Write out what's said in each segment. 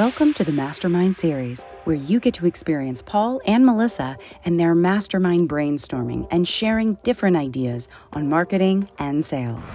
Welcome to the Mastermind Series, where you get to experience Paul and Melissa and their mastermind brainstorming and sharing different ideas on marketing and sales.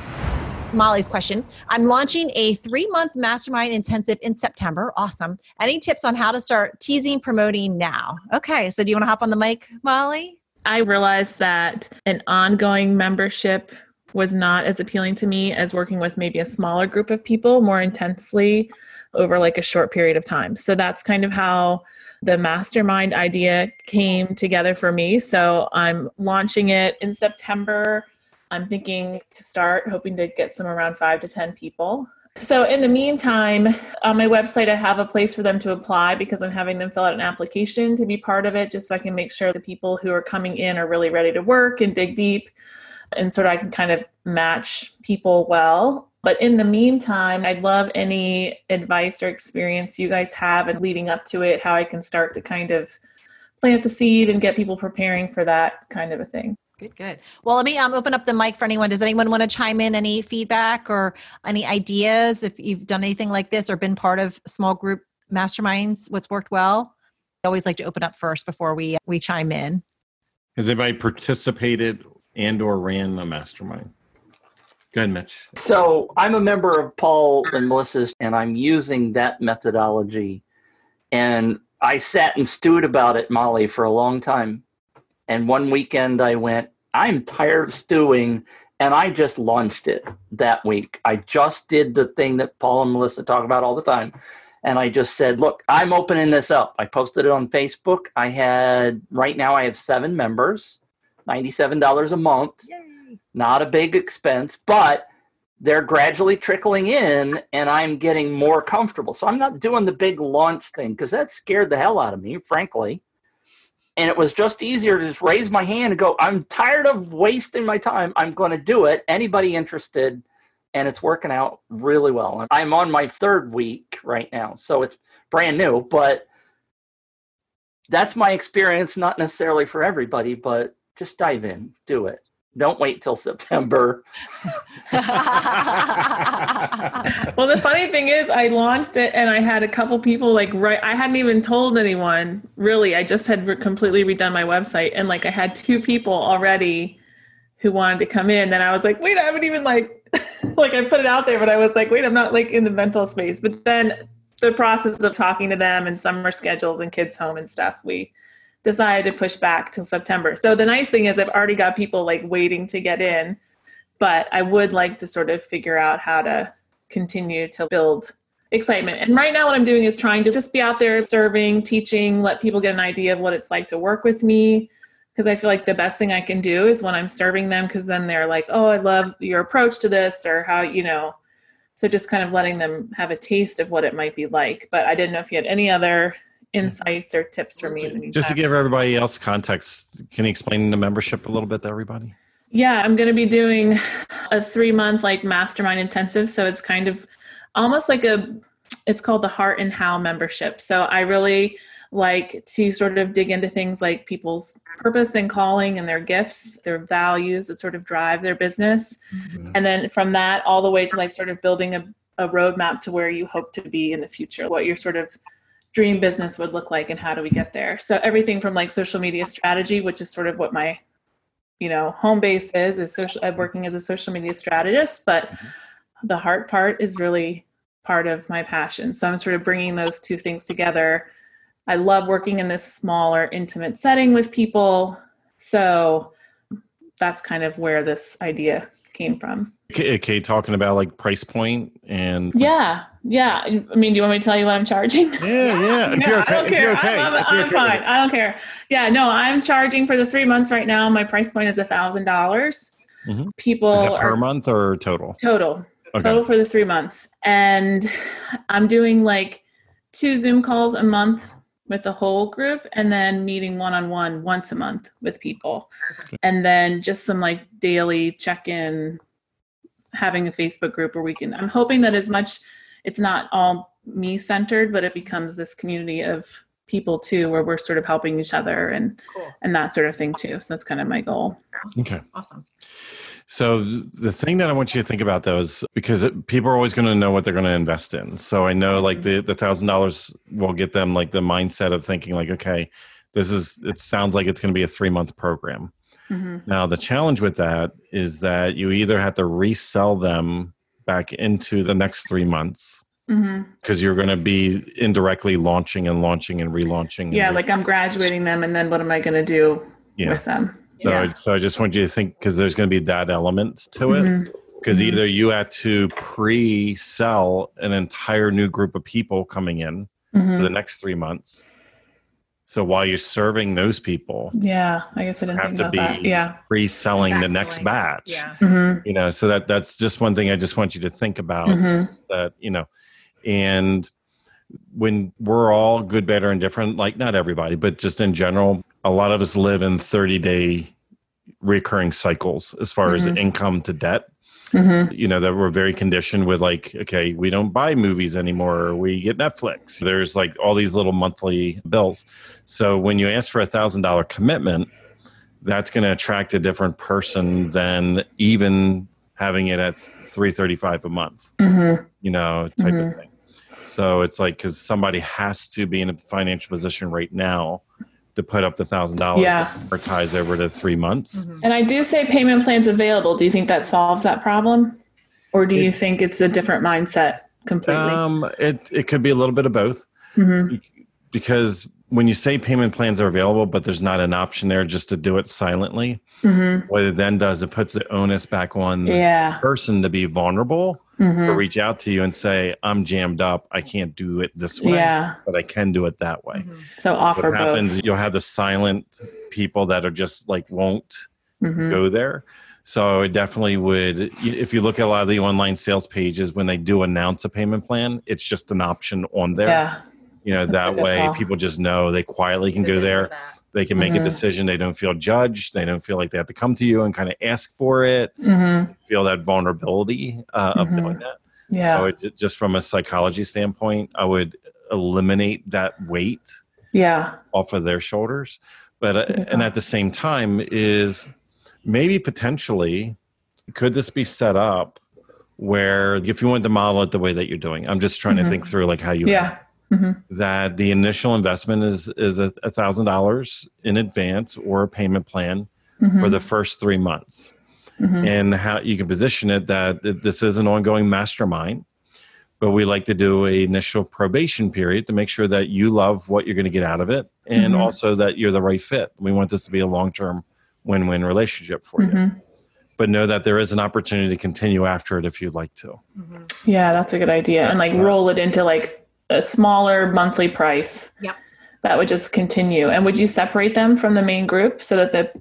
Molly's question I'm launching a three month mastermind intensive in September. Awesome. Any tips on how to start teasing, promoting now? Okay, so do you want to hop on the mic, Molly? I realized that an ongoing membership was not as appealing to me as working with maybe a smaller group of people more intensely over like a short period of time. So that's kind of how the mastermind idea came together for me. So I'm launching it in September. I'm thinking to start, hoping to get some around five to 10 people. So, in the meantime, on my website, I have a place for them to apply because I'm having them fill out an application to be part of it, just so I can make sure the people who are coming in are really ready to work and dig deep. And sort of I can kind of match people well but in the meantime, I'd love any advice or experience you guys have and leading up to it, how I can start to kind of plant the seed and get people preparing for that kind of a thing. Good, good. Well, let me um, open up the mic for anyone. Does anyone want to chime in any feedback or any ideas if you've done anything like this or been part of small group masterminds? What's worked well? I always like to open up first before we we chime in. Has anybody participated and or ran a mastermind? Go ahead, Mitch. So I'm a member of Paul and Melissa's, and I'm using that methodology. And I sat and stewed about it, Molly, for a long time. And one weekend I went, I'm tired of stewing. And I just launched it that week. I just did the thing that Paul and Melissa talk about all the time. And I just said, look, I'm opening this up. I posted it on Facebook. I had, right now, I have seven members, $97 a month. Yay not a big expense, but they're gradually trickling in and I'm getting more comfortable. So I'm not doing the big launch thing because that scared the hell out of me, frankly. And it was just easier to just raise my hand and go, I'm tired of wasting my time. I'm going to do it. Anybody interested? And it's working out really well. I'm on my third week right now. So it's brand new, but that's my experience. Not necessarily for everybody, but just dive in, do it don't wait till September. well, the funny thing is, I launched it and I had a couple people like right. I hadn't even told anyone really. I just had re- completely redone my website, and like I had two people already who wanted to come in. And I was like, wait, I haven't even like like I put it out there, but I was like, wait, I'm not like in the mental space. But then the process of talking to them and summer schedules and kids home and stuff, we decided to push back till September. So the nice thing is I've already got people like waiting to get in, but I would like to sort of figure out how to continue to build excitement. And right now what I'm doing is trying to just be out there serving, teaching, let people get an idea of what it's like to work with me because I feel like the best thing I can do is when I'm serving them because then they're like, "Oh, I love your approach to this," or how, you know, so just kind of letting them have a taste of what it might be like. But I didn't know if you had any other insights or tips for me. Just to give everybody else context, can you explain the membership a little bit to everybody? Yeah, I'm going to be doing a three month like mastermind intensive. So it's kind of almost like a, it's called the Heart and How membership. So I really like to sort of dig into things like people's purpose and calling and their gifts, their values that sort of drive their business. Mm-hmm. And then from that all the way to like sort of building a, a roadmap to where you hope to be in the future, what you're sort of dream business would look like and how do we get there? So everything from like social media strategy which is sort of what my you know home base is is social i'm working as a social media strategist but mm-hmm. the heart part is really part of my passion. So i'm sort of bringing those two things together. I love working in this smaller intimate setting with people. So that's kind of where this idea came from okay talking about like price point and yeah yeah, I mean, do you want me to tell you what I'm charging? Yeah, yeah. If no, you're okay, I don't care. Okay, I'm, I'm okay fine. I don't care. Yeah, no, I'm charging for the three months right now. My price point is a thousand dollars. Mm-hmm. People is that per are, month or total? Total. Okay. Total for the three months, and I'm doing like two Zoom calls a month with the whole group and then meeting one on one once a month with people. And then just some like daily check in, having a Facebook group where we can. I'm hoping that as much, it's not all me centered, but it becomes this community of people too, where we're sort of helping each other and Cool. and that sort of thing too. So that's kind of my goal. Okay. Awesome. So the thing that I want you to think about though is because it, people are always going to know what they're going to invest in. So I know like the the thousand dollars will get them like the mindset of thinking like, okay, this is it sounds like it's going to be a three month program. Mhm. Now the challenge with that is that you either have to resell them back into the next three months because you're going to be indirectly launching and launching and relaunching. and Yeah, re- like I'm graduating them, and then what am I going to do yeah. with them? So, yeah. so I just want you to think because there's going to be that element to it. Because Mhm. either you had to pre-sell an entire new group of people coming in for Mhm. the next three months. So while you're serving those people, Yeah, I guess I didn't have think to about be that. Yeah. pre-selling the next batch. Yeah. hmm You know, so that that's just one thing I just want you to think about. That you know, and when we're all good, better, and different, like not everybody, but just in general, a lot of us live in 30 day recurring cycles as far as Mhm. income to debt. hmm You know, that we're very conditioned with like, okay, we don't buy movies anymore, we get Netflix. There's like all these little monthly bills. So when you ask for a thousand dollar commitment, that's going to attract a different person than even having it at 335 a month hmm you know, type Mhm. of thing. So it's like because somebody has to be in a financial position right now to put up the thousand dollars Yeah. amortize over to three months. And I do say payment plans available. Do you think that solves that problem, or do you think it's a different mindset completely? Um, it it could be a little bit of both hmm because when you say payment plans are available, but there's not an option there just to do it silently, hmm what it then does it puts the onus back on the Yeah. person to be vulnerable hmm or reach out to you and say, "I'm jammed up. I can't do it this way, Yeah. but I can do it that way." So So offer what happens both. you'll have the silent people that are just like won't hmm go there so it definitely would if you look at a lot of the online sales pages when they do announce a payment plan it's just an option on there Yeah. you know That's that way call. people just know they quietly can go there they can make Mhm. a decision they don't feel judged they don't feel like they have to come to you and kind of ask for it hmm feel that vulnerability uh, of Mhm. doing that Yeah. so it, just from a psychology standpoint i would eliminate that weight yeah. off of their shoulders but uh, and at the same time is maybe potentially could this be set up where if you wanted to model it the way that you're doing i'm just trying to think through like how you Yeah. Hmm that the initial investment is is a a thousand dollars in advance or a payment plan hmm for the first three months. Hmm and how you can position it that this is an ongoing mastermind but we like to do a initial probation period to make sure that you love what you're going to get out of it and Mhm. also that you're the right fit. We want this to be a long-term win-win relationship for you. Hmm but know that there is an opportunity to continue after it if you'd like to. Yeah, that's a good idea. And like Yeah. roll it into like a smaller monthly price. Yep. That would just continue. And would you separate them from the main group so that the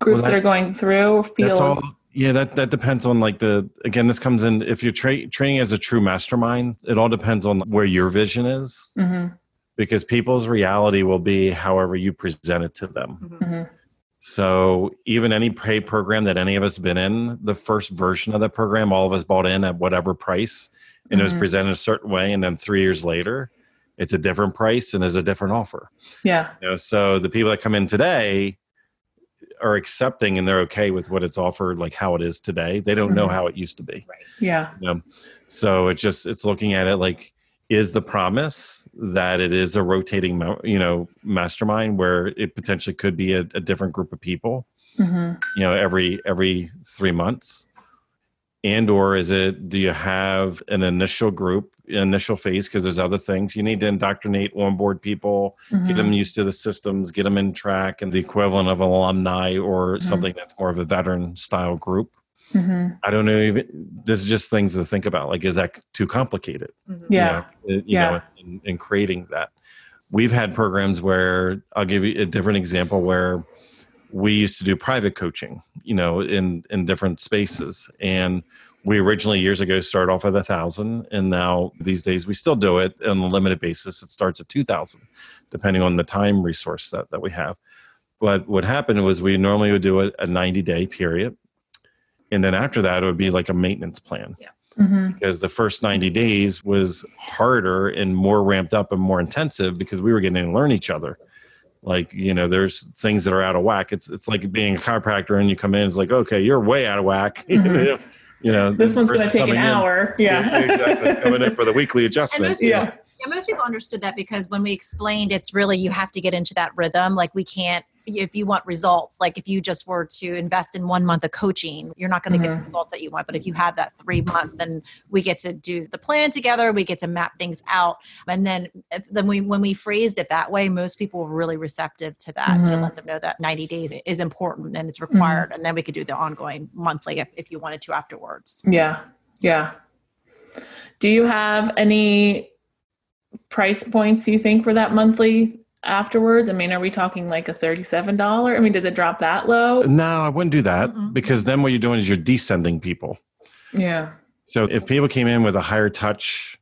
groups Well, that, that- are going through feel that's all yeah that that depends on like the again this comes in if you're tra- training as a true mastermind it all depends on where your vision is Mhm, because people's reality will be however you present it to them mhm. So even any pay program that any of us been in, the first version of that program, all of us bought in at whatever price, and it was Mhm. presented a certain way, and then three years later, it's a different price and there's a different offer. Yeah. You know, so the people that come in today are accepting and they're okay with what it's offered, like how it is today. They don't know Mhm. how it used to be. Yeah. You know? So it's just it's looking at it like is the promise that it is a rotating you know mastermind where it potentially could be a, a different group of people hmm you know every every three months? And or is it do you have an initial group initial phase? Because there's other things. You need to indoctrinate onboard people get them used to the systems get them in track and the equivalent of an alumni or something that's more of a veteran style group hmm i don't know even this is just things to think about like is that too complicated? Yeah. you know, you Yeah. know in, in creating that. We've had programs where i'll give you a different example where we used to do private coaching you know in in different spaces. And we originally years ago started off at a thousand. And now these days we still do it on a limited basis. It starts at 2000 depending on the time resource that, that we have. But what happened was we normally would do it a 90 day period and then after that it would be like a maintenance plan Yeah. Mhm. because the first 90 days was harder and more ramped up and more intensive because we were getting to learn each other like you know there's things that are out of whack it's it's like being a chiropractor and you come in it's like okay you're way out of whack Mhm. you know This one's going to take an coming in- hour. Yeah. exactly coming in for the weekly adjustment most yeah. Yeah, most people understood that because when we explained it's really you have to get into that rhythm. Like we can't if you want results, like if you just were to invest in one month of coaching, you're not going to get the Mhm. results that you want. But if you have that three month, then we get to do the plan together. We get to map things out, and then if, then we when we phrased it that way, most people were really receptive to that to Mhm. let them know that 90 days is important and it's required, and then we could do the ongoing monthly if, if you wanted to afterwards. Yeah. Yeah. Do you have any price points you think for that monthly afterwards? I mean, are we talking like a $37? I mean, does it drop that low? no i wouldn't do that Mm-mm. because then what you're doing is you're descending people Yeah. so if people came in with a higher touch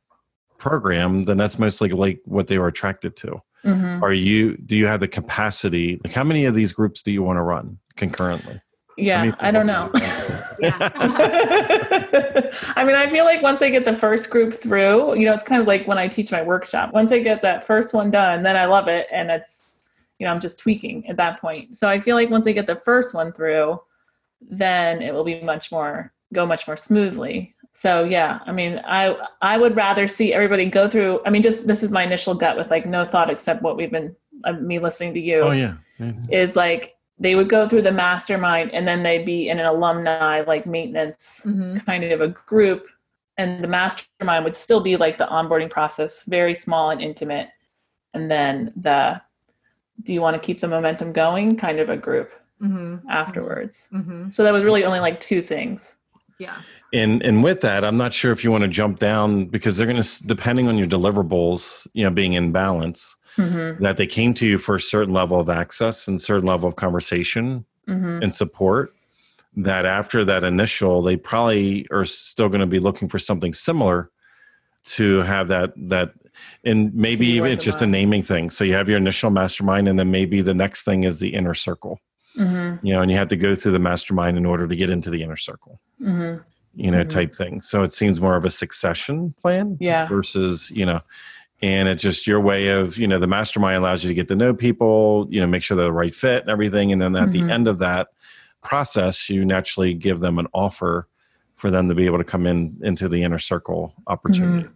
program then that's mostly like what they were attracted to hmm are you do you have the capacity like how many of these groups do you want to run concurrently Yeah. I don't know. do you want to- I mean, I feel like once I get the first group through, you know, it's kind of like when I teach my workshop. Once I get that first one done, then I love it. And it's, you know, I'm just tweaking at that point. So I feel like once I get the first one through, then it will be much more, go much more smoothly. So yeah, I mean, I I would rather see everybody go through. I mean, just this is my initial gut with like no thought except what we've been uh, me listening to you oh yeah Yeah. is like they would go through the mastermind and then they'd be in an alumni like maintenance Mhm. kind of a group and the mastermind would still be like the onboarding process very small and intimate and then the do you want to keep the momentum going kind of a group Mm-hmm. afterwards Mm-hmm. so that was really only like two things Yeah. And and with that, I'm not sure if you want to jump down because they're going to depending on your deliverables, you know, being in balance, mm-hmm. that they came to you for a certain level of access and certain level of conversation Mm-hmm. and support. That after that initial, they probably are still going to be looking for something similar to have that that and maybe even it's just a naming thing. So you have your initial mastermind, and then maybe the next thing is the inner circle. Mm-hmm. You know, and you have to go through the mastermind in order to get into the inner circle. Mm-hmm. You know, Mhm. type thing. So it seems more of a succession plan Yeah. versus, you know, and it's just your way of, you know, the mastermind allows you to get to know people, you know, make sure they're the right fit and everything. And then at Mhm. the end of that process, you naturally give them an offer for them to be able to come in into the inner circle opportunity.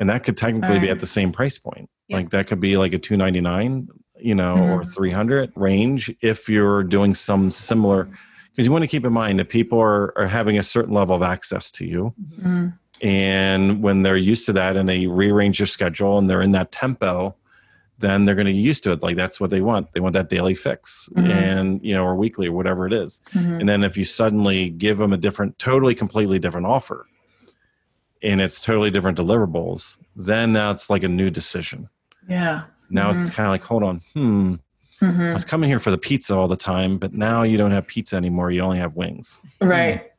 And that could technically be at the same price point. Yeah. Like that could be like a 299, you know, or Mhm. 300 range if you're doing some similar because you want to keep in mind that people are, are having a certain level of access to you Mm-hmm. and when they're used to that and they rearrange your schedule and they're in that tempo then they're going to get used to it like that's what they want they want that daily fix Mhm. and you know or weekly or whatever it is. Mm-hmm. and then if you suddenly give them a different totally completely different offer and it's totally different deliverables then now it's like a new decision Yeah. now it's kind of like hold on hmm i Mm-hmm. was coming here for the pizza all the time but now you don't have pizza anymore you only have wings Right.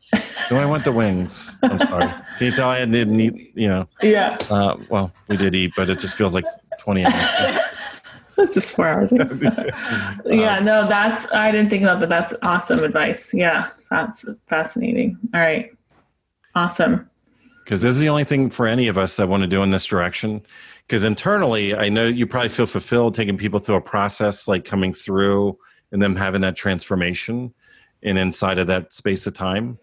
do i want the wings i'm sorry can you tell i didn't eat you know Yeah. uh, well we did eat but it just feels like 20 hours That's just four hours. yeah, no, that's I didn't think about that. That's awesome advice. Yeah, that's fascinating. All right. Awesome. because this is the only thing for any of us that want to do in this direction because internally i know you probably feel fulfilled taking people through a process like coming through and them having that transformation and inside of that space of time.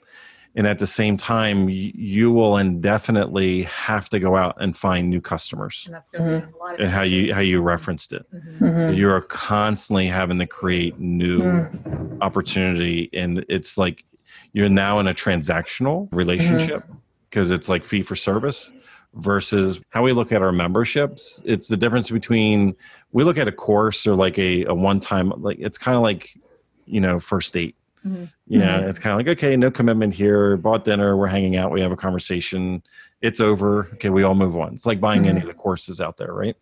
And at the same time you will indefinitely have to go out and find new customers. And that's going to be a lot of and how you how you referenced it. Mhm. Mhm. you're constantly having to create new Mm. opportunity and it's like you're now in a transactional relationship because it's like fee for service versus how we look at our memberships. It's the difference between we look at a course or like a, a one time like it's kind of like you know first date. Mhm. yeah Mhm. it's kind of like okay no commitment here bought dinner we're hanging out we have a conversation it's over okay we all move on. It's like buying any of the courses out there right?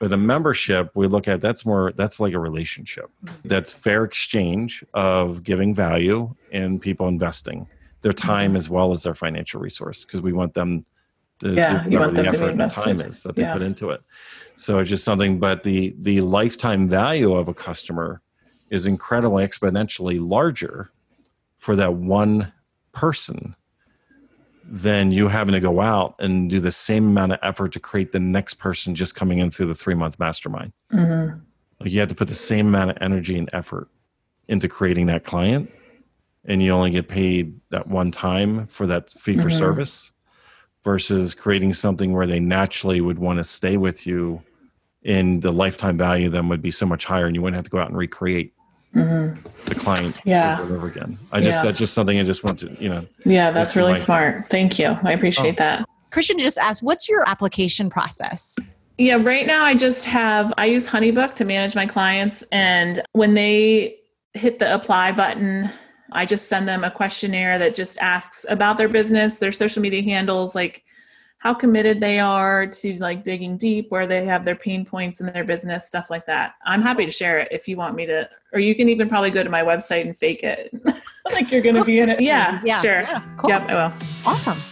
But a membership we look at that's more that's like a relationship. That's fair exchange of giving value and people investing their time as well as their financial resource because we want them to Yeah, do you whatever want them the effort and time is that they Yeah. put into it. So it's just something, but the the lifetime value of a customer is incredibly exponentially larger for that one person than you having to go out and do the same amount of effort to create the next person just coming in through the three month mastermind. Mhm. Like you have to put the same amount of energy and effort into creating that client, and you only get paid that one time for that fee for Mhm. service versus creating something where they naturally would want to stay with you and the lifetime value of them would be so much higher and you wouldn't have to go out and recreate Mhm. the client Yeah. over and over again. I just Yeah. that's just something I just want to, you know, Yeah, that's That's really nice. smart. Thank you. I appreciate that. Christian just asked, what's your application process? Yeah, right now I just have I use Honeybook to manage my clients and when they hit the apply button, I just send them a questionnaire that just asks about their business, their social media handles, like how committed they are to like digging deep, where they have their pain points in their business, stuff like that. I'm happy to share it if you want me to or you can even probably go to my website and fake it. like you're going to be in it. Yeah, Yeah, sure. Yeah, cool. Yep, I will. Awesome.